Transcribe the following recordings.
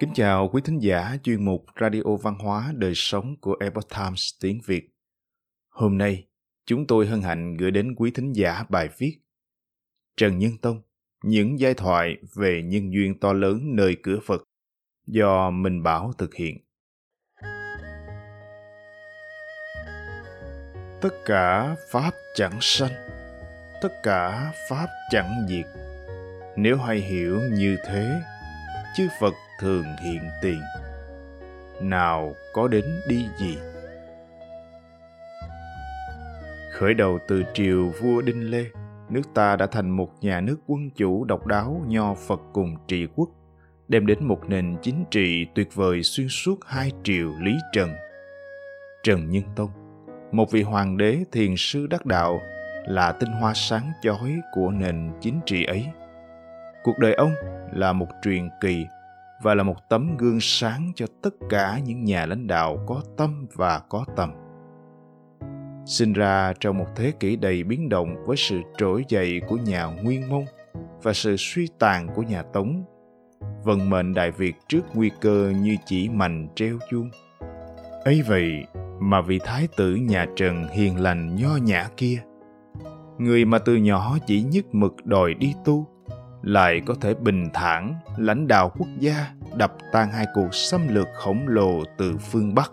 Kính chào quý thính giả chuyên mục Radio Văn hóa Đời Sống của Epoch Times tiếng Việt. Hôm nay, chúng tôi hân hạnh gửi đến quý thính giả bài viết Trần Nhân Tông, những giai thoại về nhân duyên to lớn nơi cửa Phật do Minh Bảo thực hiện. Tất cả Pháp chẳng sanh, tất cả Pháp chẳng diệt. Nếu hay hiểu như thế, chư Phật thường hiện tiền. Nào có đến đi gì? Khởi đầu từ triều vua đinh lê, nước ta đã thành một nhà nước quân chủ độc đáo nho phật cùng trị quốc, đem đến một nền chính trị tuyệt vời xuyên suốt hai triều lý trần. Trần nhân tông, một vị hoàng đế thiền sư đắc đạo, là tinh hoa sáng chói của nền chính trị ấy cuộc đời ông là một truyền kỳ và là một tấm gương sáng cho tất cả những nhà lãnh đạo có tâm và có tầm. Sinh ra trong một thế kỷ đầy biến động với sự trỗi dậy của nhà Nguyên Mông và sự suy tàn của nhà Tống, vận mệnh Đại Việt trước nguy cơ như chỉ mành treo chuông. ấy vậy mà vị thái tử nhà Trần hiền lành nho nhã kia, người mà từ nhỏ chỉ nhất mực đòi đi tu, lại có thể bình thản lãnh đạo quốc gia đập tan hai cuộc xâm lược khổng lồ từ phương Bắc,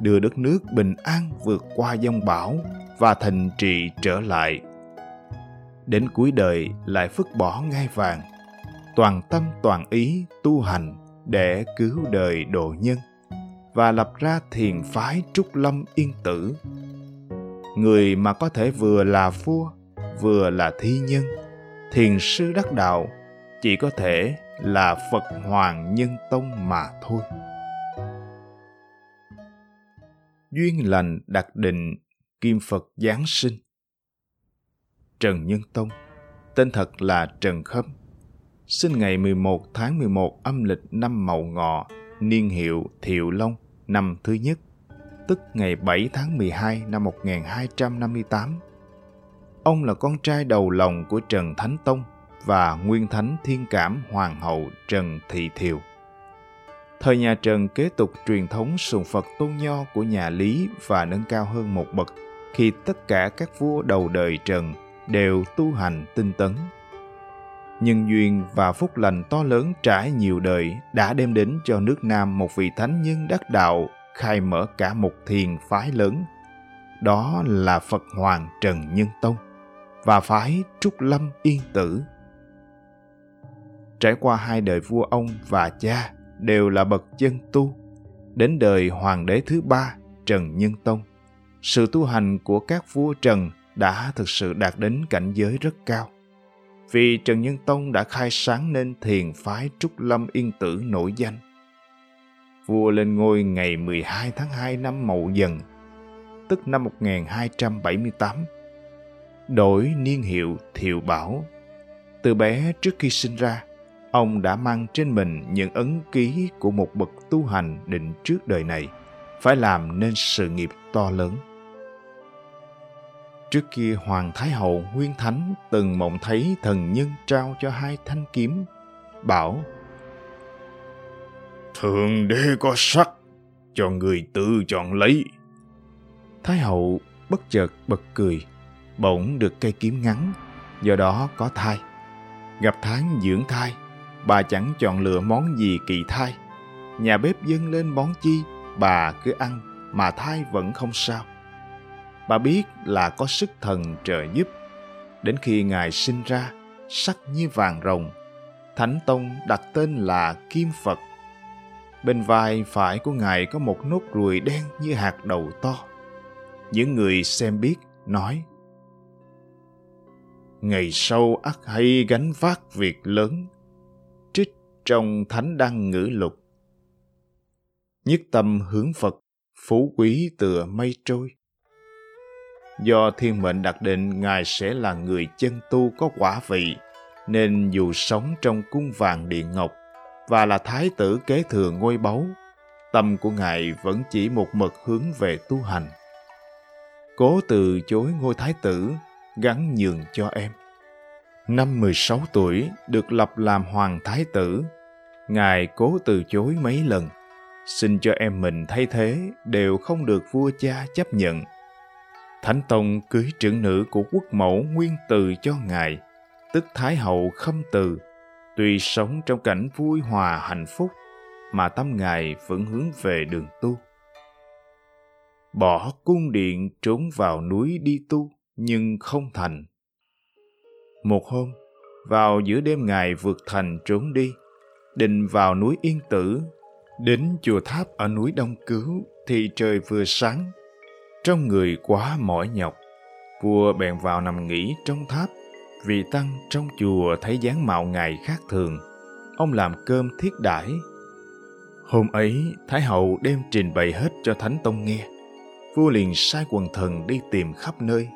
đưa đất nước bình an vượt qua dông bão và thành trì trở lại. Đến cuối đời lại phức bỏ ngai vàng, toàn tâm toàn ý tu hành để cứu đời độ nhân và lập ra thiền phái Trúc Lâm Yên Tử. Người mà có thể vừa là vua, vừa là thi nhân, thiền sư đắc đạo chỉ có thể là Phật Hoàng Nhân Tông mà thôi. Duyên lành đặc định Kim Phật Giáng sinh Trần Nhân Tông, Tên thật là Trần Khâm, Sinh ngày 11 tháng 11 âm lịch năm Mậu Ngọ, Niên hiệu Thiệu Long, Năm thứ nhất, Tức ngày 7 tháng 12 năm 1258 Ông là con trai đầu lòng của Trần Thánh Tông và Nguyên Thánh Thiên Cảm Hoàng hậu Trần Thị Thiều. Thời nhà Trần kế tục truyền thống sùng Phật tôn nho của nhà Lý và nâng cao hơn một bậc khi tất cả các vua đầu đời Trần đều tu hành tinh tấn. Nhân duyên và phúc lành to lớn trải nhiều đời đã đem đến cho nước Nam một vị thánh nhân đắc đạo, khai mở cả một thiền phái lớn. Đó là Phật Hoàng Trần Nhân Tông và phái Trúc Lâm Yên Tử trải qua hai đời vua ông và cha đều là bậc chân tu. Đến đời hoàng đế thứ ba, Trần Nhân Tông, sự tu hành của các vua Trần đã thực sự đạt đến cảnh giới rất cao. Vì Trần Nhân Tông đã khai sáng nên thiền phái Trúc Lâm Yên Tử nổi danh. Vua lên ngôi ngày 12 tháng 2 năm Mậu Dần, tức năm 1278. Đổi niên hiệu Thiệu Bảo. Từ bé trước khi sinh ra, ông đã mang trên mình những ấn ký của một bậc tu hành định trước đời này, phải làm nên sự nghiệp to lớn. Trước kia Hoàng Thái Hậu Nguyên Thánh từng mộng thấy thần nhân trao cho hai thanh kiếm, bảo Thượng đế có sắc, cho người tự chọn lấy. Thái Hậu bất chợt bật cười, bỗng được cây kiếm ngắn, do đó có thai. Gặp tháng dưỡng thai, bà chẳng chọn lựa món gì kỳ thai. Nhà bếp dâng lên món chi, bà cứ ăn, mà thai vẫn không sao. Bà biết là có sức thần trợ giúp. Đến khi Ngài sinh ra, sắc như vàng rồng, Thánh Tông đặt tên là Kim Phật. Bên vai phải của Ngài có một nốt ruồi đen như hạt đầu to. Những người xem biết nói Ngày sau ắt hay gánh vác việc lớn trích trong thánh đăng ngữ lục. Nhất tâm hướng Phật, phú quý tựa mây trôi. Do thiên mệnh đặt định Ngài sẽ là người chân tu có quả vị, nên dù sống trong cung vàng điện ngọc và là thái tử kế thừa ngôi báu, tâm của Ngài vẫn chỉ một mực hướng về tu hành. Cố từ chối ngôi thái tử, gắn nhường cho em. Năm 16 tuổi được lập làm hoàng thái tử, Ngài cố từ chối mấy lần, xin cho em mình thay thế đều không được vua cha chấp nhận. Thánh Tông cưới trưởng nữ của quốc mẫu nguyên từ cho Ngài, tức Thái Hậu Khâm Từ, tuy sống trong cảnh vui hòa hạnh phúc, mà tâm Ngài vẫn hướng về đường tu. Bỏ cung điện trốn vào núi đi tu, nhưng không thành. Một hôm, vào giữa đêm Ngài vượt thành trốn đi, định vào núi Yên Tử, đến chùa tháp ở núi Đông Cứu thì trời vừa sáng. Trong người quá mỏi nhọc, vua bèn vào nằm nghỉ trong tháp. Vị tăng trong chùa thấy dáng mạo ngài khác thường, ông làm cơm thiết đãi. Hôm ấy, Thái hậu đem trình bày hết cho Thánh Tông nghe. Vua liền sai quần thần đi tìm khắp nơi.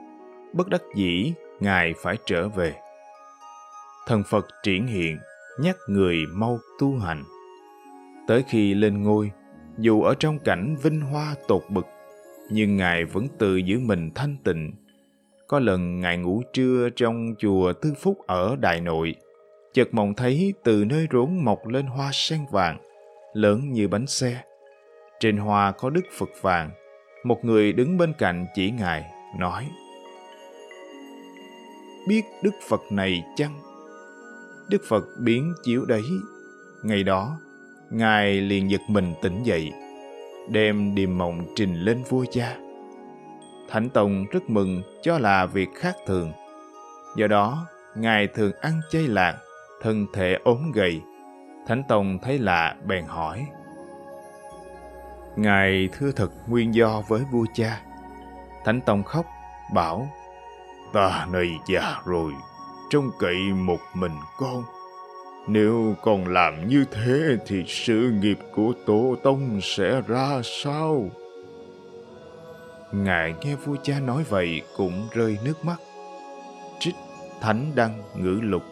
Bất đắc dĩ, ngài phải trở về. Thần Phật triển hiện nhắc người mau tu hành. Tới khi lên ngôi, dù ở trong cảnh vinh hoa tột bực, nhưng Ngài vẫn tự giữ mình thanh tịnh. Có lần Ngài ngủ trưa trong chùa Tư Phúc ở Đại Nội, chợt mộng thấy từ nơi rốn mọc lên hoa sen vàng, lớn như bánh xe. Trên hoa có đức Phật vàng, một người đứng bên cạnh chỉ Ngài, nói Biết Đức Phật này chăng? Đức Phật biến chiếu đấy. Ngày đó, Ngài liền giật mình tỉnh dậy, đem điềm mộng trình lên vua cha. Thánh Tông rất mừng cho là việc khác thường. Do đó, Ngài thường ăn chay lạc, thân thể ốm gầy. Thánh Tông thấy lạ bèn hỏi. Ngài thưa thật nguyên do với vua cha. Thánh Tông khóc, bảo, Ta này già rồi, trông cậy một mình con. Nếu con làm như thế thì sự nghiệp của tổ tông sẽ ra sao? Ngài nghe vua cha nói vậy cũng rơi nước mắt. Trích Thánh Đăng Ngữ Lục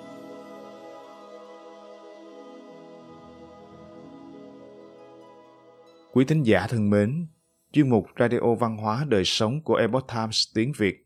Quý thính giả thân mến, chuyên mục Radio Văn hóa Đời Sống của Epoch Times tiếng Việt